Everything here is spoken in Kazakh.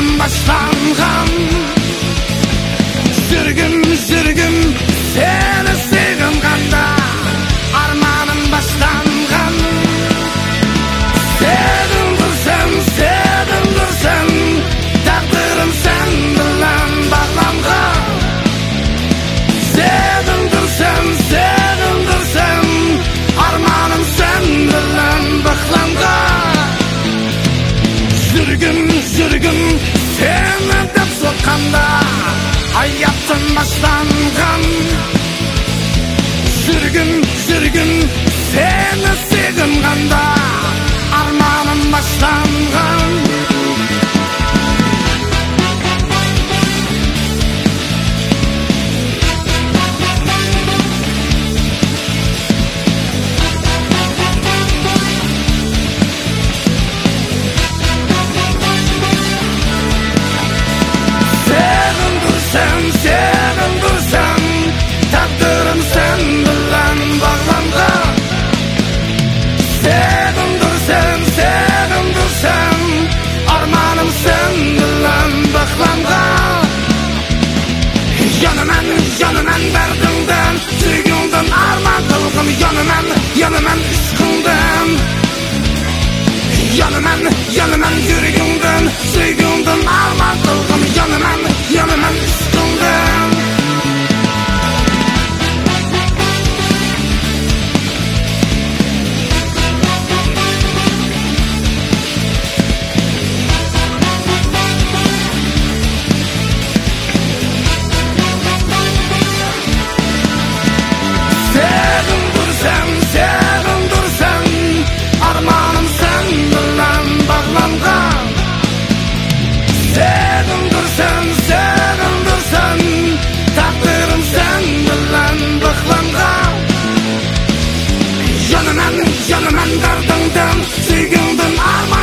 жүрегім жүргім жүргім сені сүйгім қанда арманым бастанған сенің құрсаң сенің құрсаң тағдырым сен ұлан бағланға сенің құрсаң сенің құрсаң арманым сән ұлан жүргім қанда аяптан бастанған жүргін жүргін сені сағынғанда арманым бастанған Yalanım, yalanım yürek ondan 难道等等，再等等？阿妈。